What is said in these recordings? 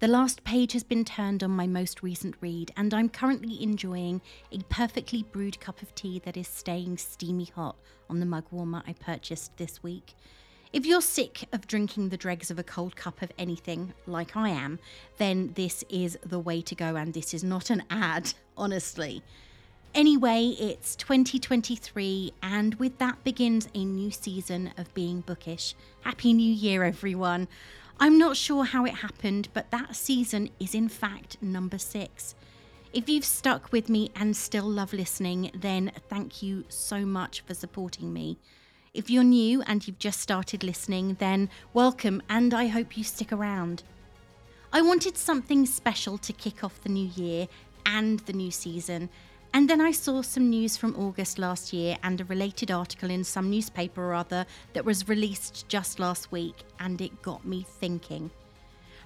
The last page has been turned on my most recent read, and I'm currently enjoying a perfectly brewed cup of tea that is staying steamy hot on the mug warmer I purchased this week. If you're sick of drinking the dregs of a cold cup of anything, like I am, then this is the way to go, and this is not an ad, honestly. Anyway, it's 2023, and with that begins a new season of being bookish. Happy New Year, everyone! I'm not sure how it happened, but that season is in fact number six. If you've stuck with me and still love listening, then thank you so much for supporting me. If you're new and you've just started listening, then welcome and I hope you stick around. I wanted something special to kick off the new year and the new season, and then I saw some news from August last year and a related article in some newspaper or other that was released just last week, and it got me thinking.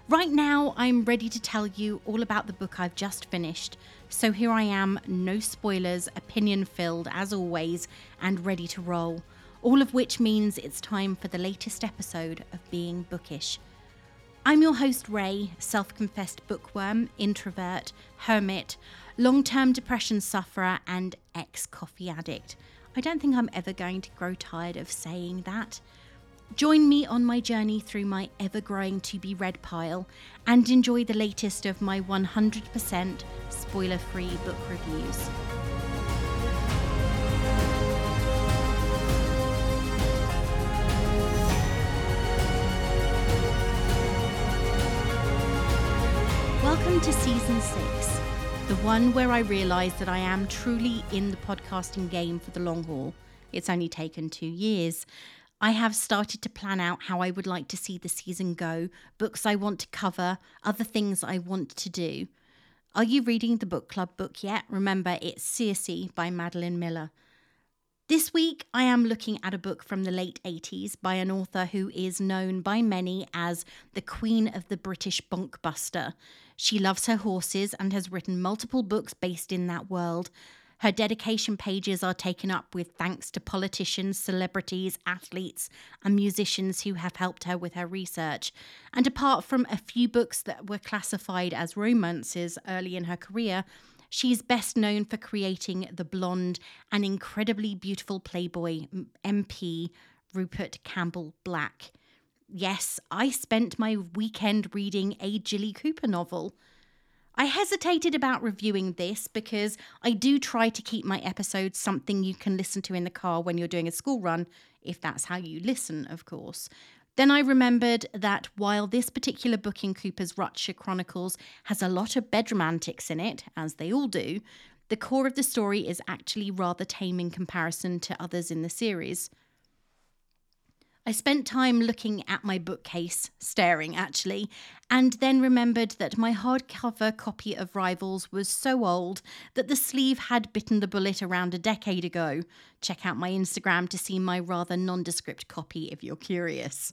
Right now, I'm ready to tell you all about the book I've just finished. So here I am, no spoilers, opinion filled as always, and ready to roll. All of which means it's time for the latest episode of Being Bookish. I'm your host, Ray, self confessed bookworm, introvert, hermit, long term depression sufferer, and ex coffee addict. I don't think I'm ever going to grow tired of saying that. Join me on my journey through my ever growing to be read pile and enjoy the latest of my 100% spoiler free book reviews. Welcome to season six, the one where I realise that I am truly in the podcasting game for the long haul. It's only taken two years. I have started to plan out how I would like to see the season go, books I want to cover, other things I want to do. Are you reading the book club book yet? Remember, it's Circe by Madeline Miller. This week, I am looking at a book from the late 80s by an author who is known by many as the Queen of the British Bonkbuster. She loves her horses and has written multiple books based in that world. Her dedication pages are taken up with thanks to politicians, celebrities, athletes, and musicians who have helped her with her research. And apart from a few books that were classified as romances early in her career, She's best known for creating the blonde and incredibly beautiful Playboy MP Rupert Campbell Black. Yes, I spent my weekend reading a Jilly Cooper novel. I hesitated about reviewing this because I do try to keep my episodes something you can listen to in the car when you're doing a school run, if that's how you listen, of course. Then I remembered that while this particular book in Cooper's Rutshire Chronicles has a lot of bedroom antics in it, as they all do, the core of the story is actually rather tame in comparison to others in the series. I spent time looking at my bookcase, staring actually, and then remembered that my hardcover copy of Rivals was so old that the sleeve had bitten the bullet around a decade ago. Check out my Instagram to see my rather nondescript copy if you're curious.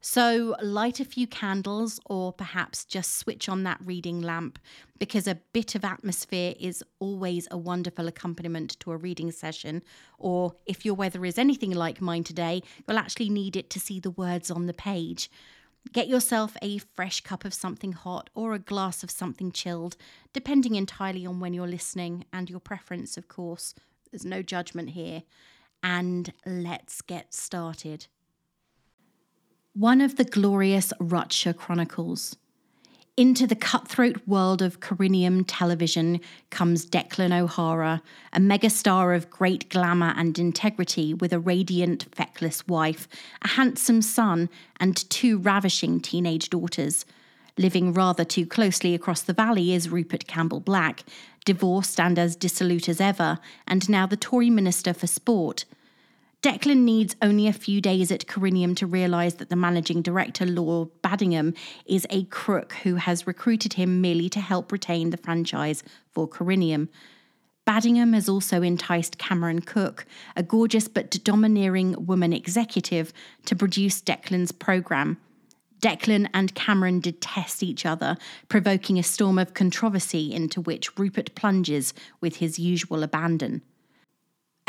So, light a few candles or perhaps just switch on that reading lamp because a bit of atmosphere is always a wonderful accompaniment to a reading session. Or, if your weather is anything like mine today, you'll actually need it to see the words on the page. Get yourself a fresh cup of something hot or a glass of something chilled, depending entirely on when you're listening and your preference, of course. There's no judgment here. And let's get started one of the glorious Rutshire Chronicles. Into the cutthroat world of Corinium television comes Declan O'Hara, a megastar of great glamour and integrity with a radiant, feckless wife, a handsome son, and two ravishing teenage daughters. Living rather too closely across the valley is Rupert Campbell Black, divorced and as dissolute as ever, and now the Tory Minister for Sport. Declan needs only a few days at Corinium to realise that the managing director, Lord Baddingham, is a crook who has recruited him merely to help retain the franchise for Corinium. Baddingham has also enticed Cameron Cook, a gorgeous but domineering woman executive, to produce Declan's programme. Declan and Cameron detest each other, provoking a storm of controversy into which Rupert plunges with his usual abandon.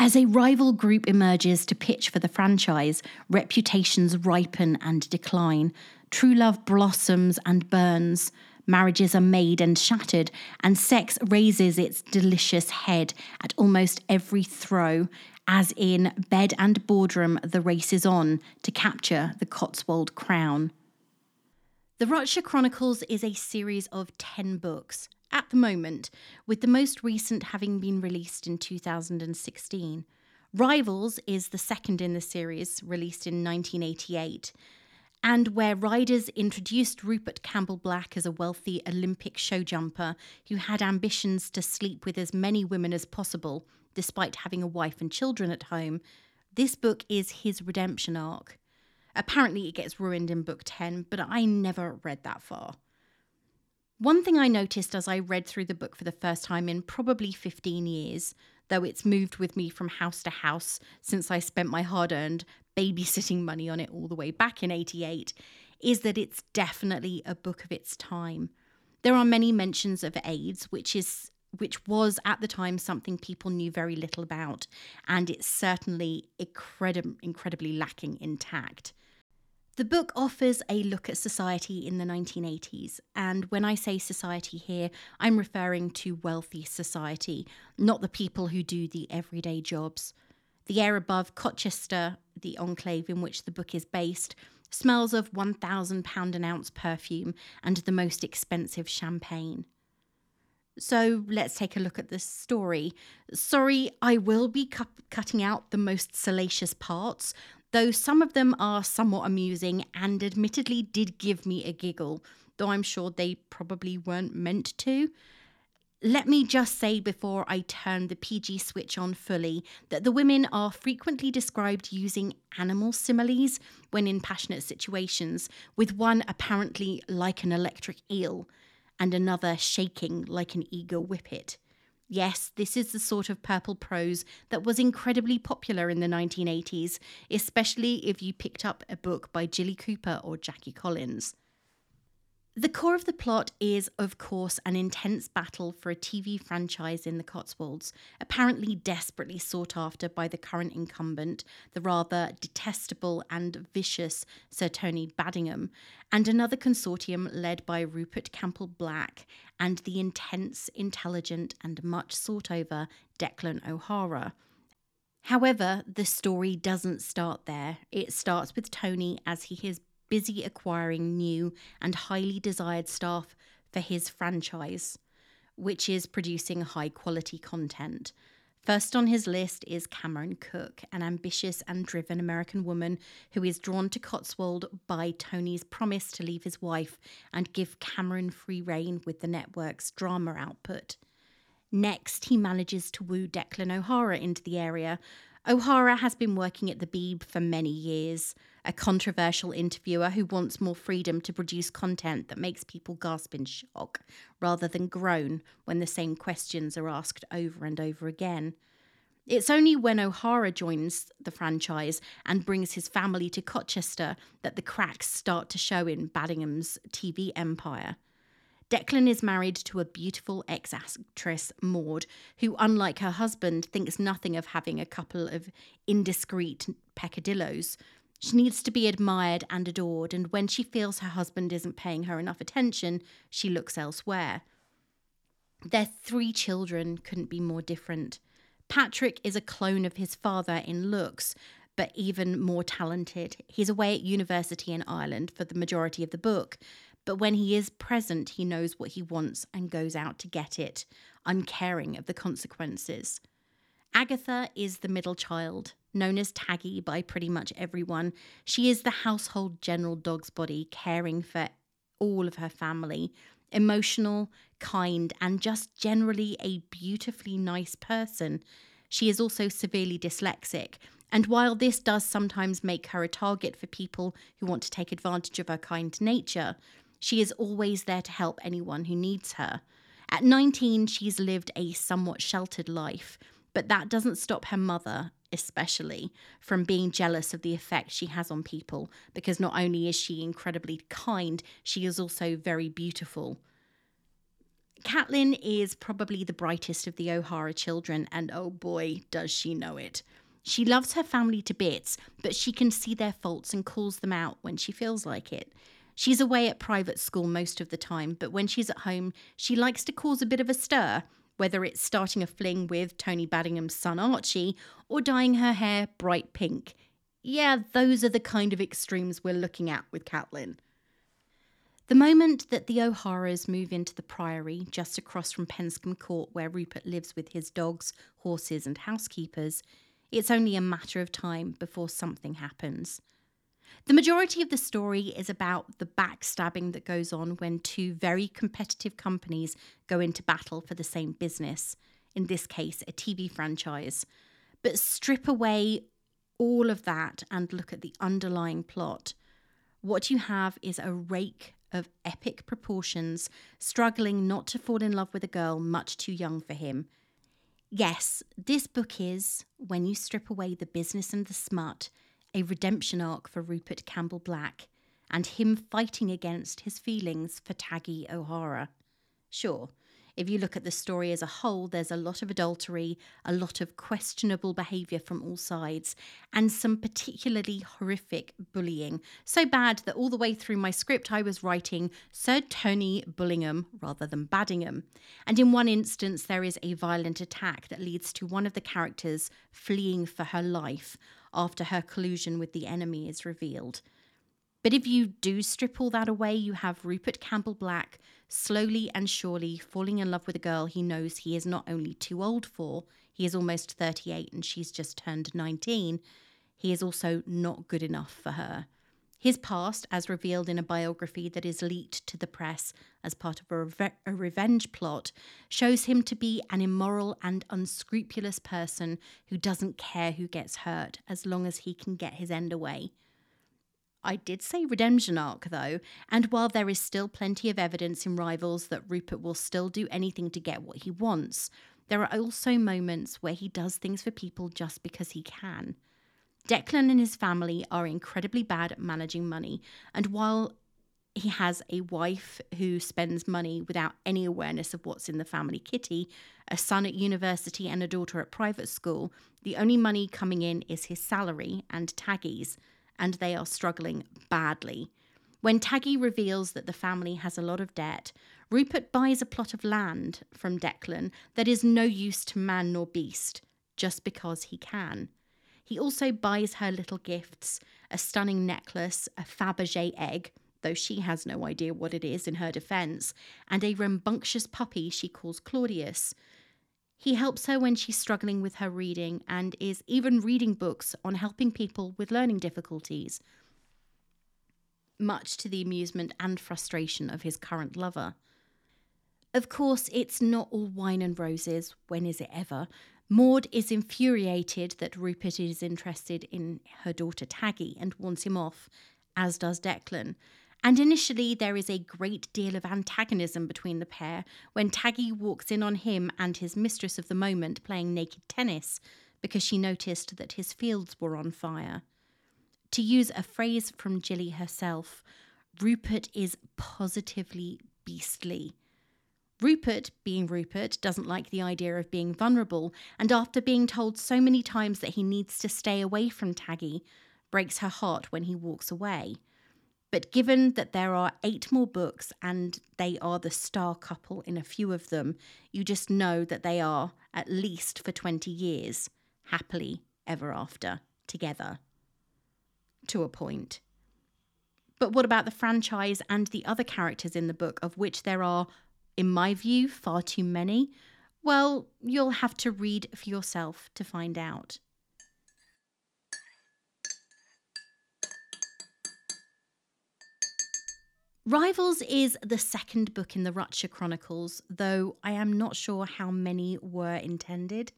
As a rival group emerges to pitch for the franchise, reputations ripen and decline. True love blossoms and burns. Marriages are made and shattered, and sex raises its delicious head at almost every throw, as in bed and boardroom, the race is on to capture the Cotswold crown. The Rutshire Chronicles is a series of 10 books at the moment, with the most recent having been released in 2016. Rivals is the second in the series, released in 1988 and where riders introduced Rupert Campbell Black as a wealthy Olympic show jumper who had ambitions to sleep with as many women as possible, despite having a wife and children at home, this book is his redemption arc. Apparently, it gets ruined in book 10, but I never read that far. One thing I noticed as I read through the book for the first time in probably 15 years, though it's moved with me from house to house since I spent my hard earned babysitting money on it all the way back in 88, is that it's definitely a book of its time. There are many mentions of AIDS, which is which was at the time something people knew very little about, and it's certainly incredi- incredibly lacking in tact. The book offers a look at society in the 1980s, and when I say society here, I'm referring to wealthy society, not the people who do the everyday jobs. The air above Cotchester, the enclave in which the book is based, smells of £1,000 an ounce perfume and the most expensive champagne. So let's take a look at this story. Sorry, I will be cu- cutting out the most salacious parts, though some of them are somewhat amusing and admittedly did give me a giggle, though I'm sure they probably weren't meant to. Let me just say before I turn the PG switch on fully that the women are frequently described using animal similes when in passionate situations, with one apparently like an electric eel and another shaking like an eager whippet. Yes, this is the sort of purple prose that was incredibly popular in the 1980s, especially if you picked up a book by Jilly Cooper or Jackie Collins. The core of the plot is, of course, an intense battle for a TV franchise in the Cotswolds, apparently desperately sought after by the current incumbent, the rather detestable and vicious Sir Tony Baddingham, and another consortium led by Rupert Campbell Black and the intense, intelligent, and much sought over Declan O'Hara. However, the story doesn't start there. It starts with Tony as he is busy acquiring new and highly desired staff for his franchise, which is producing high quality content. First on his list is Cameron Cook, an ambitious and driven American woman who is drawn to Cotswold by Tony's promise to leave his wife and give Cameron free rein with the network's drama output. Next, he manages to woo Declan O'Hara into the area, O'Hara has been working at the Beeb for many years, a controversial interviewer who wants more freedom to produce content that makes people gasp in shock rather than groan when the same questions are asked over and over again. It's only when O'Hara joins the franchise and brings his family to Cotchester that the cracks start to show in Baddingham's TV empire. Declan is married to a beautiful ex actress, Maud, who, unlike her husband, thinks nothing of having a couple of indiscreet peccadillos. She needs to be admired and adored, and when she feels her husband isn't paying her enough attention, she looks elsewhere. Their three children couldn't be more different. Patrick is a clone of his father in looks, but even more talented. He's away at university in Ireland for the majority of the book, but when he is present, he knows what he wants and goes out to get it, uncaring of the consequences. Agatha is the middle child, known as Taggy by pretty much everyone. She is the household general dog's body, caring for all of her family, emotional, kind, and just generally a beautifully nice person. She is also severely dyslexic, and while this does sometimes make her a target for people who want to take advantage of her kind nature, she is always there to help anyone who needs her. At 19, she's lived a somewhat sheltered life, but that doesn't stop her mother, especially, from being jealous of the effect she has on people, because not only is she incredibly kind, she is also very beautiful. Caitlin is probably the brightest of the O'Hara children, and oh boy, does she know it. She loves her family to bits, but she can see their faults and calls them out when she feels like it. She's away at private school most of the time, but when she's at home, she likes to cause a bit of a stir, whether it's starting a fling with Tony Baddingham's son Archie or dyeing her hair bright pink. Yeah, those are the kind of extremes we're looking at with Caitlin. The moment that the O'Haras move into the priory just across from Penscombe Court, where Rupert lives with his dogs, horses, and housekeepers, it's only a matter of time before something happens. The majority of the story is about the backstabbing that goes on when two very competitive companies go into battle for the same business, in this case, a TV franchise. But strip away all of that and look at the underlying plot. What you have is a rake of epic proportions, struggling not to fall in love with a girl much too young for him. Yes, this book is, when you strip away the business and the smut, a redemption arc for Rupert Campbell Black and him fighting against his feelings for Taggy O'Hara. Sure, if you look at the story as a whole, there's a lot of adultery, a lot of questionable behaviour from all sides, and some particularly horrific bullying. So bad that all the way through my script, I was writing Sir Tony Bullingham rather than Baddingham. And in one instance, there is a violent attack that leads to one of the characters fleeing for her life after her collusion with the enemy is revealed. But if you do strip all that away, you have Rupert Campbell Black slowly and surely falling in love with a girl he knows he is not only too old for, he is almost 38 and she's just turned 19, he is also not good enough for her. His past, as revealed in a biography that is leaked to the press as part of a, reve- a, revenge plot, shows him to be an immoral and unscrupulous person who doesn't care who gets hurt as long as he can get his end away. I did say redemption arc though, and while there is still plenty of evidence in Rivals that Rupert will still do anything to get what he wants, there are also moments where he does things for people just because he can. Declan and his family are incredibly bad at managing money, and while he has a wife who spends money without any awareness of what's in the family kitty, a son at university, and a daughter at private school, the only money coming in is his salary and Taggy's and they are struggling badly. When Taggy reveals that the family has a lot of debt, Rupert buys a plot of land from Declan that is no use to man nor beast, just because he can. He also buys her little gifts a stunning necklace, a Fabergé egg, though she has no idea what it is in her defence, and a rambunctious puppy she calls Claudius, he helps her when she's struggling with her reading and is even reading books on helping people with learning difficulties, much to the amusement and frustration of his current lover. Of course, it's not all wine and roses, when is it ever? Maud is infuriated that Rupert is interested in her daughter Taggy and wants him off, as does Declan, and initially, there is a great deal of antagonism between the pair when Taggy walks in on him and his mistress of the moment playing naked tennis because she noticed that his fields were on fire. To use a phrase from Jilly herself, Rupert is positively beastly. Rupert, being Rupert, doesn't like the idea of being vulnerable, and after being told so many times that he needs to stay away from Taggy, breaks her heart when he walks away. But given that there are eight more books and they are the star couple in a few of them, you just know that they are, at least for 20 years, happily ever after together. To a point. But what about the franchise and the other characters in the book, of which there are, in my view, far too many? Well, you'll have to read for yourself to find out. Rivals is the second book in the Rutshire Chronicles, though I am not sure how many were intended.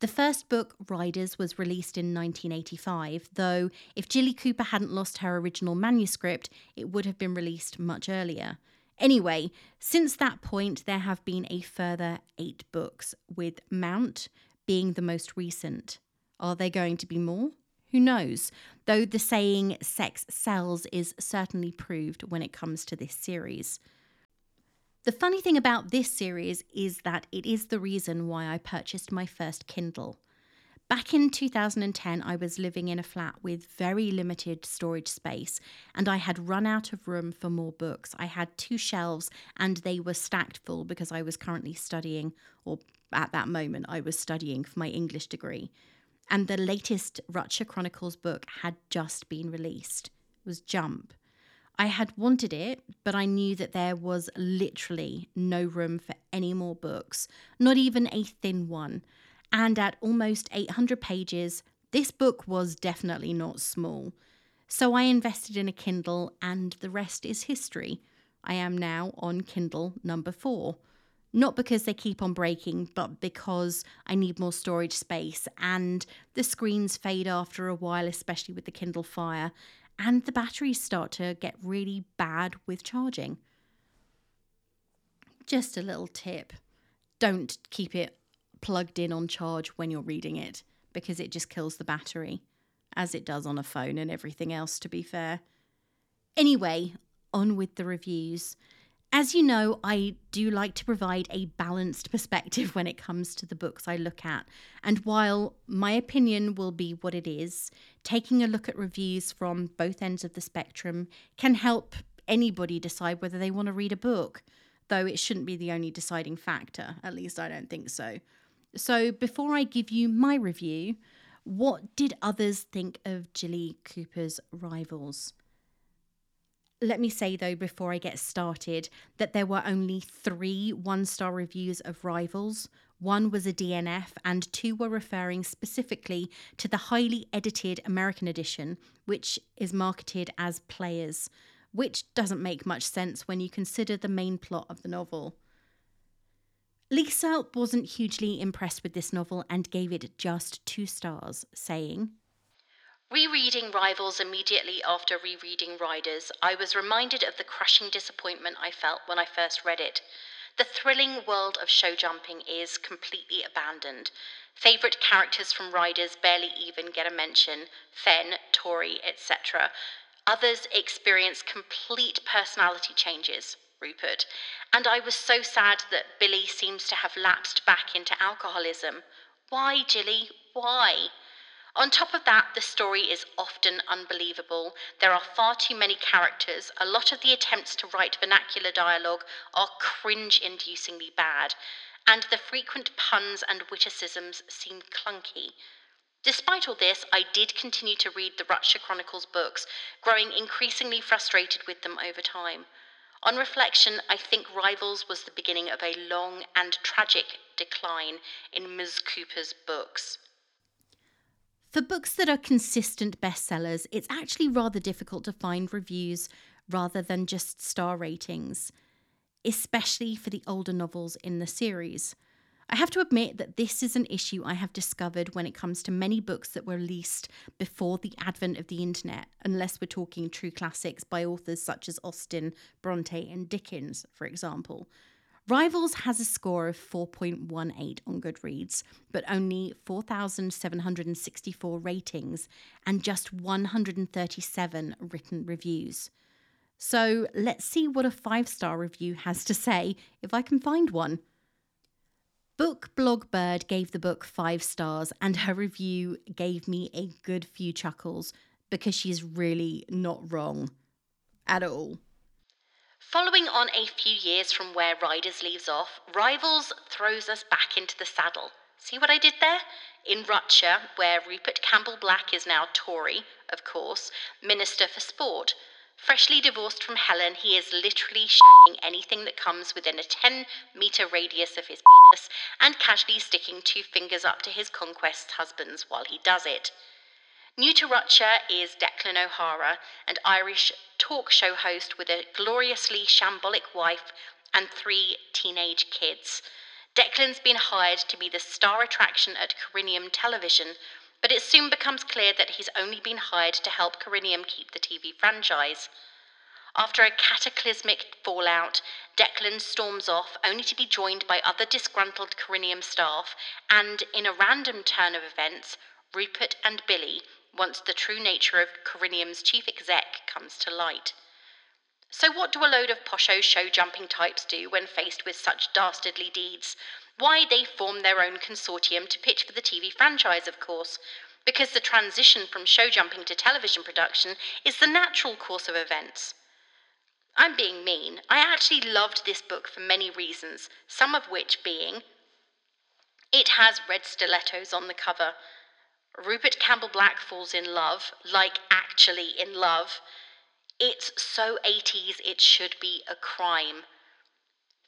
The first book, Riders, was released in 1985, though if Jilly Cooper hadn't lost her original manuscript, it would have been released much earlier. Anyway, since that point, there have been a further eight books, with Mount being the most recent. Are there going to be more? Who knows? Though the saying sex sells is certainly proved when it comes to this series. The funny thing about this series is that it is the reason why I purchased my first Kindle. Back in 2010, I was living in a flat with very limited storage space, and I had run out of room for more books. I had two shelves, and they were stacked full because I was currently studying, or at that moment, I was studying for my English degree. And the latest Rutshire Chronicles book had just been released. It was Jump. I had wanted it, but I knew that there was literally no room for any more books, not even a thin one. And at almost 800 pages, this book was definitely not small. So I invested in a Kindle, and the rest is history. I am now on Kindle number four. Not because they keep on breaking, but because I need more storage space and the screens fade after a while, especially with the Kindle Fire, and the batteries start to get really bad with charging. Just a little tip don't keep it plugged in on charge when you're reading it because it just kills the battery, as it does on a phone and everything else, to be fair. Anyway, on with the reviews. As you know, I do like to provide a balanced perspective when it comes to the books I look at. And while my opinion will be what it is, taking a look at reviews from both ends of the spectrum can help anybody decide whether they want to read a book, though it shouldn't be the only deciding factor. At least I don't think so. So, before I give you my review, what did others think of Jilly Cooper's rivals? Let me say, though, before I get started, that there were only three one star reviews of Rivals. One was a DNF, and two were referring specifically to the highly edited American edition, which is marketed as Players, which doesn't make much sense when you consider the main plot of the novel. Lisa wasn't hugely impressed with this novel and gave it just two stars, saying, Rereading Rivals immediately after rereading Riders, I was reminded of the crushing disappointment I felt when I first read it. The thrilling world of show jumping is completely abandoned. Favourite characters from Riders barely even get a mention Fen, Tory, etc. Others experience complete personality changes. Rupert, and I was so sad that Billy seems to have lapsed back into alcoholism. Why, Jilly? Why? On top of that, the story is often unbelievable. There are far too many characters. A lot of the attempts to write vernacular dialogue are cringe inducingly bad, and the frequent puns and witticisms seem clunky. Despite all this, I did continue to read the Rutshire Chronicles books, growing increasingly frustrated with them over time. On reflection, I think Rivals was the beginning of a long and tragic decline in Ms. Cooper's books. For books that are consistent bestsellers, it's actually rather difficult to find reviews rather than just star ratings, especially for the older novels in the series. I have to admit that this is an issue I have discovered when it comes to many books that were released before the advent of the internet, unless we're talking true classics by authors such as Austen, Bronte, and Dickens, for example. Rivals has a score of 4.18 on Goodreads, but only 4,764 ratings and just 137 written reviews. So let's see what a five star review has to say if I can find one. Book Blog Bird gave the book five stars, and her review gave me a good few chuckles because she's really not wrong at all. Following on a few years from where Riders leaves off, Rivals throws us back into the saddle. See what I did there? In Rutshire, where Rupert Campbell Black is now Tory, of course, Minister for Sport, Freshly divorced from Helen, he is literally shagging anything that comes within a 10 metre radius of his penis and casually sticking two fingers up to his conquest husbands while he does it. New to Rutshire is Declan O'Hara, an Irish talk show host with a gloriously shambolic wife and three teenage kids. Declan's been hired to be the star attraction at Corinium Television, but it soon becomes clear that he's only been hired to help Corinium keep the TV franchise. After a cataclysmic fallout, Declan storms off, only to be joined by other disgruntled Corinium staff, and in a random turn of events, Rupert and Billy, once the true nature of Corinium's chief exec comes to light. So, what do a load of posho show jumping types do when faced with such dastardly deeds? Why they formed their own consortium to pitch for the TV franchise, of course, because the transition from show jumping to television production is the natural course of events. I'm being mean. I actually loved this book for many reasons, some of which being it has red stilettos on the cover. Rupert Campbell Black falls in love, like actually in love. It's so 80s, it should be a crime.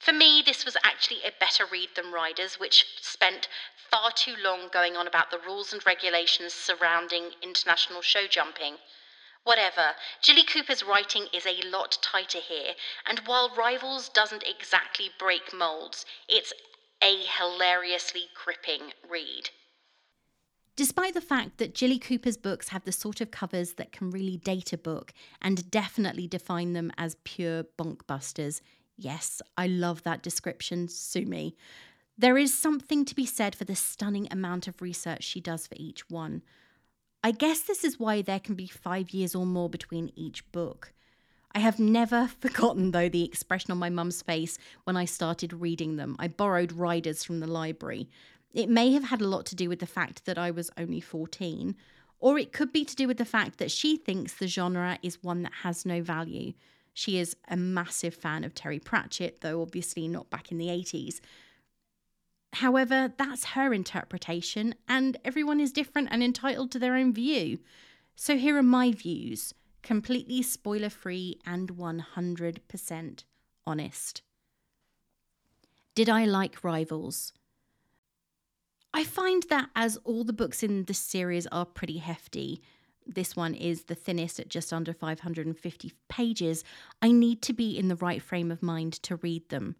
For me, this was actually a better read than Riders, which spent far too long going on about the rules and regulations surrounding international show jumping. Whatever, Jilly Cooper's writing is a lot tighter here, and while Rivals doesn't exactly break molds, it's a hilariously gripping read. Despite the fact that Jilly Cooper's books have the sort of covers that can really date a book and definitely define them as pure bonkbusters, yes, I love that description, sue me. There is something to be said for the stunning amount of research she does for each one. I guess this is why there can be five years or more between each book. I have never forgotten, though, the expression on my mum's face when I started reading them. I borrowed Riders from the library. It may have had a lot to do with the fact that I was only 14, or it could be to do with the fact that she thinks the genre is one that has no value. She is a massive fan of Terry Pratchett, though obviously not back in the 80s. However, that's her interpretation, and everyone is different and entitled to their own view. So here are my views, completely spoiler free and 100% honest. Did I like Rivals? I find that as all the books in this series are pretty hefty, this one is the thinnest at just under 550 pages, I need to be in the right frame of mind to read them.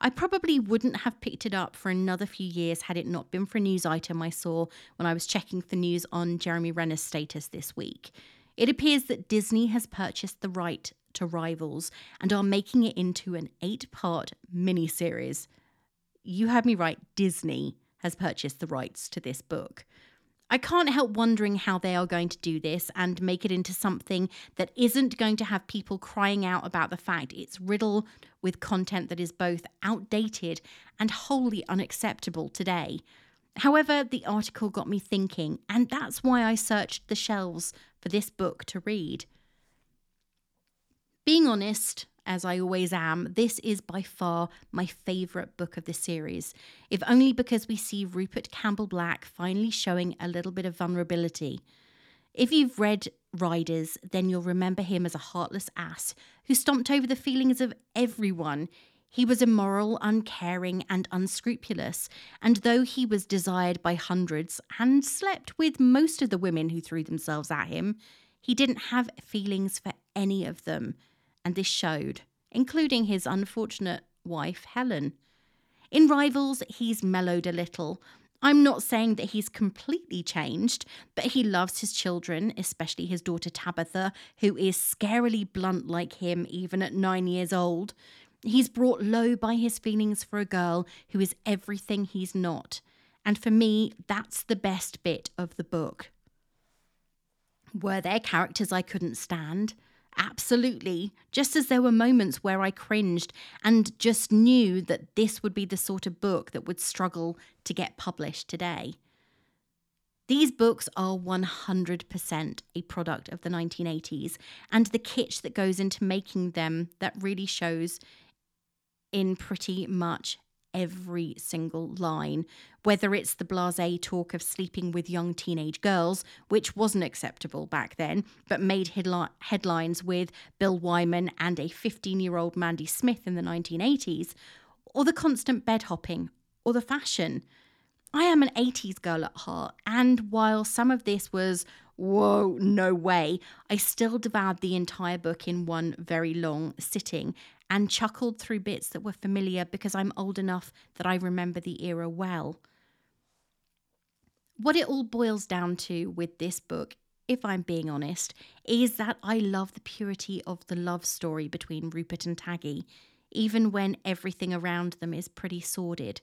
I probably wouldn't have picked it up for another few years had it not been for a news item I saw when I was checking for news on Jeremy Renner's status this week. It appears that Disney has purchased the right to Rivals and are making it into an eight part miniseries. You heard me right, Disney has purchased the rights to this book. I can't help wondering how they are going to do this and make it into something that isn't going to have people crying out about the fact it's riddled with content that is both outdated and wholly unacceptable today. However, the article got me thinking, and that's why I searched the shelves for this book to read. Being honest, as I always am, this is by far my favourite book of the series, if only because we see Rupert Campbell Black finally showing a little bit of vulnerability. If you've read Riders, then you'll remember him as a heartless ass who stomped over the feelings of everyone. He was immoral, uncaring, and unscrupulous, and though he was desired by hundreds and slept with most of the women who threw themselves at him, he didn't have feelings for any of them and this showed, including his unfortunate wife, Helen. In Rivals, he's mellowed a little. I'm not saying that he's completely changed, but he loves his children, especially his daughter Tabitha, who is scarily blunt like him even at nine years old. He's brought low by his feelings for a girl who is everything he's not. And for me, that's the best bit of the book. Were there characters I couldn't stand? Absolutely. Just as there were moments where I cringed and just knew that this would be the sort of book that would struggle to get published today. These books are 100% a product of the 1980s, and the kitsch that goes into making them that really shows in pretty much every single line, whether it's the blase talk of sleeping with young teenage girls, which wasn't acceptable back then, but made headli- headlines with Bill Wyman and a 15 year old Mandy Smith in the 1980s, or the constant bed hopping, or the fashion. I am an 80s girl at heart, and while some of this was, whoa, no way, I still devoured the entire book in one very long sitting and chuckled through bits that were familiar because I'm old enough that I remember the era well. What it all boils down to with this book, if I'm being honest, is that I love the purity of the love story between Rupert and Taggy, even when everything around them is pretty sordid.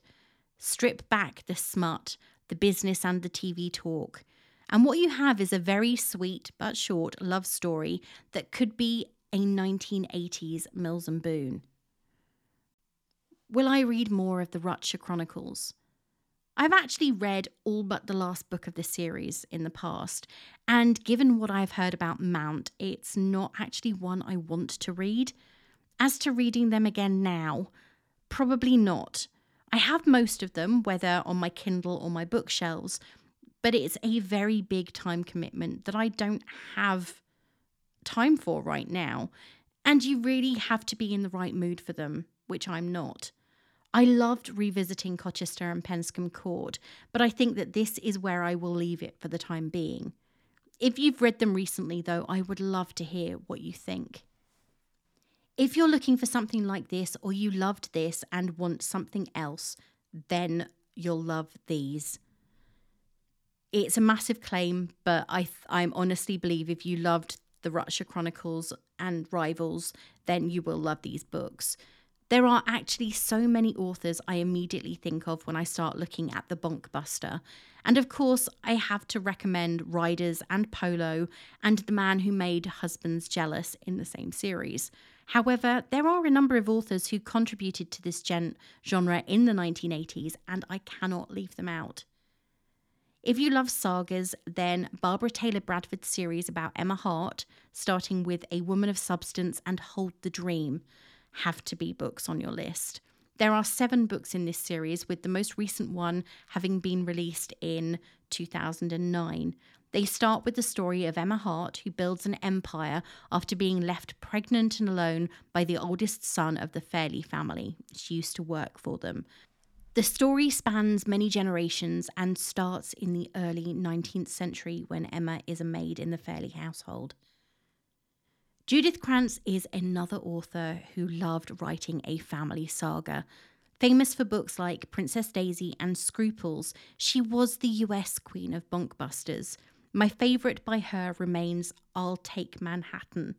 Strip back the smut, the business, and the TV talk. And what you have is a very sweet but short love story that could be a 1980s Mills and Boon. Will I read more of the Rutshire Chronicles? I've actually read all but the last book of the series in the past, and given what I've heard about Mount, it's not actually one I want to read. As to reading them again now, probably not. I have most of them, whether on my Kindle or my bookshelves, but it's a very big time commitment that I don't have time for right now. And you really have to be in the right mood for them, which I'm not. I loved revisiting Cotchester and Penscombe Court, but I think that this is where I will leave it for the time being. If you've read them recently, though, I would love to hear what you think. If you're looking for something like this, or you loved this and want something else, then you'll love these. It's a massive claim, but I I honestly believe if you loved the Rutshire Chronicles and Rivals, then you will love these books. There are actually so many authors I immediately think of when I start looking at the Bonkbuster. And of course, I have to recommend Riders and Polo and The Man Who Made Husbands Jealous in the same series. However, there are a number of authors who contributed to this gen- genre in the 1980s, and I cannot leave them out. If you love sagas, then Barbara Taylor Bradford's series about Emma Hart, starting with A Woman of Substance and Hold the Dream, have to be books on your list. There are seven books in this series, with the most recent one having been released in 2009. They start with the story of Emma Hart, who builds an empire after being left pregnant and alone by the oldest son of the Fairley family. She used to work for them. The story spans many generations and starts in the early 19th century when Emma is a maid in the Fairley household. Judith Krantz is another author who loved writing a family saga. Famous for books like Princess Daisy and Scruples, she was the US Queen of Bonkbusters. My favourite by her remains I'll Take Manhattan.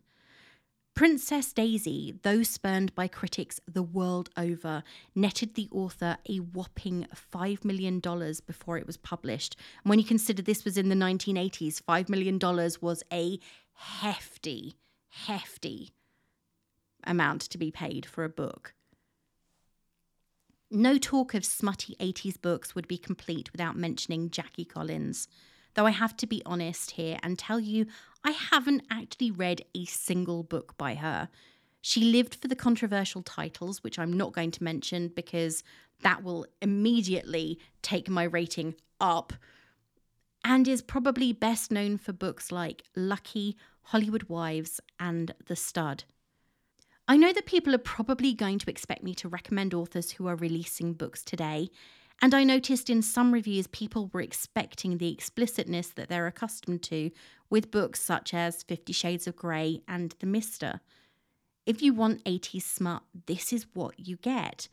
Princess Daisy, though spurned by critics the world over, netted the author a whopping $5 million before it was published. And when you consider this was in the 1980s, $5 million was a hefty hefty amount to be paid for a book. No talk of smutty 80s books would be complete without mentioning Jackie Collins. Though I have to be honest here and tell you, I haven't actually read a single book by her. She lived for the controversial titles, which I'm not going to mention because that will immediately take my rating up, and is probably best known for books like Lucky, Hollywood Wives, and The Stud. I know that people are probably going to expect me to recommend authors who are releasing books today, and I noticed in some reviews people were expecting the explicitness that they're accustomed to with books such as Fifty Shades of Grey and The Mister. If you want 80s smut, this is what you get.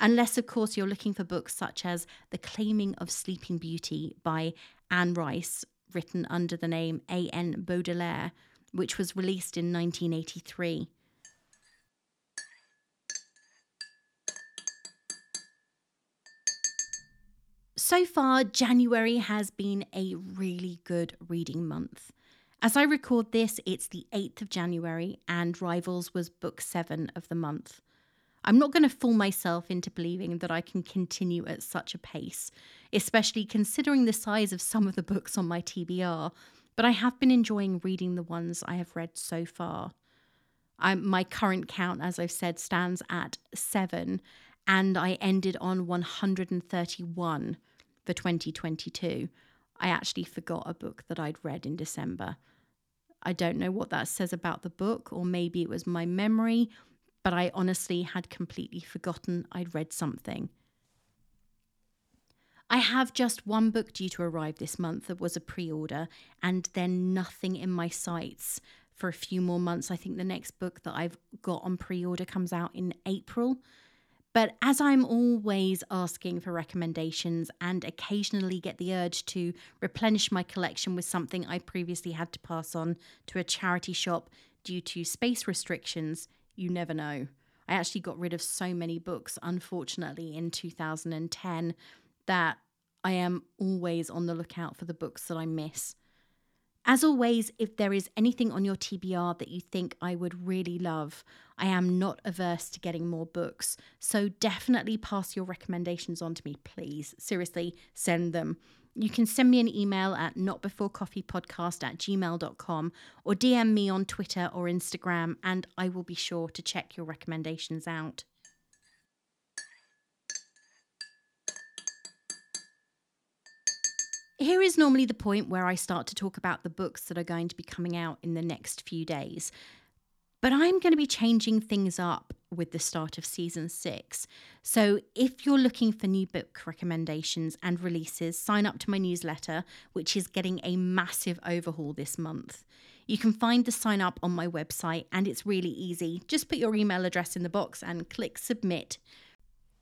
Unless, of course, you're looking for books such as The Claiming of Sleeping Beauty by Anne Rice, written under the name A.N. Roquelaure, which was released in 1983. So far, January has been a really good reading month. As I record this, it's the 8th of January, and Rivals was book 7 of the month. I'm not going to fool myself into believing that I can continue at such a pace, especially considering the size of some of the books on my TBR, but I have been enjoying reading the ones I have read so far. I'm, my current count, as I've said, stands at seven, and I ended on 131 for 2022. I actually forgot a book that I'd read in December. I don't know what that says about the book, or maybe it was my memory, but I honestly had completely forgotten I'd read something. I have just one book due to arrive this month that was a pre order, and then nothing in my sights for a few more months. I think the next book that I've got on pre order comes out in April. But as I'm always asking for recommendations and occasionally get the urge to replenish my collection with something I previously had to pass on to a charity shop due to space restrictions, you never know. I actually got rid of so many books, unfortunately, in 2010 that I am always on the lookout for the books that I miss. As always, if there is anything on your TBR that you think I would really love, I am not averse to getting more books. So definitely pass your recommendations on to me, please. Seriously, send them. You can send me an email at notbeforecoffeepodcast at gmail.com or DM me on Twitter or Instagram, and I will be sure to check your recommendations out. Here is normally the point where I start to talk about the books that are going to be coming out in the next few days. But I'm going to be changing things up with the start of season six. So if you're looking for new book recommendations and releases, sign up to my newsletter, which is getting a massive overhaul this month. You can find the sign up on my website, and it's really easy. Just put your email address in the box and click submit.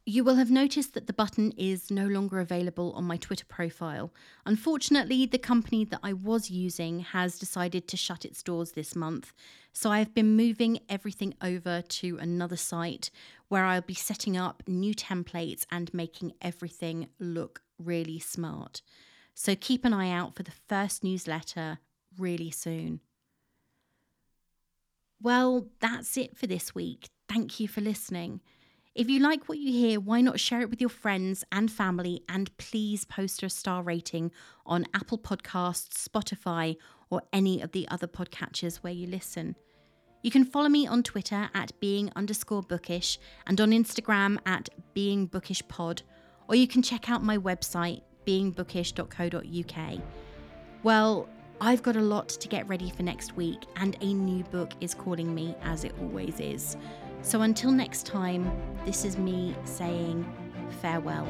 You will have noticed that the button is no longer available on my Twitter profile. Unfortunately, the company that I was using has decided to shut its doors this month, so I've been moving everything over to another site where I'll be setting up new templates and making everything look really smart. So keep an eye out for the first newsletter really soon. Well, that's it for this week. Thank you for listening. If you like what you hear, why not share it with your friends and family? And please post a star rating on Apple Podcasts, Spotify, or any of the other podcatchers where you listen. You can follow me on Twitter at being underscore bookish and on Instagram at being bookish pod, or you can check out my website, beingbookish.co.uk. Well, I've got a lot to get ready for next week, and a new book is calling me, as it always is. So until next time, this is me saying farewell.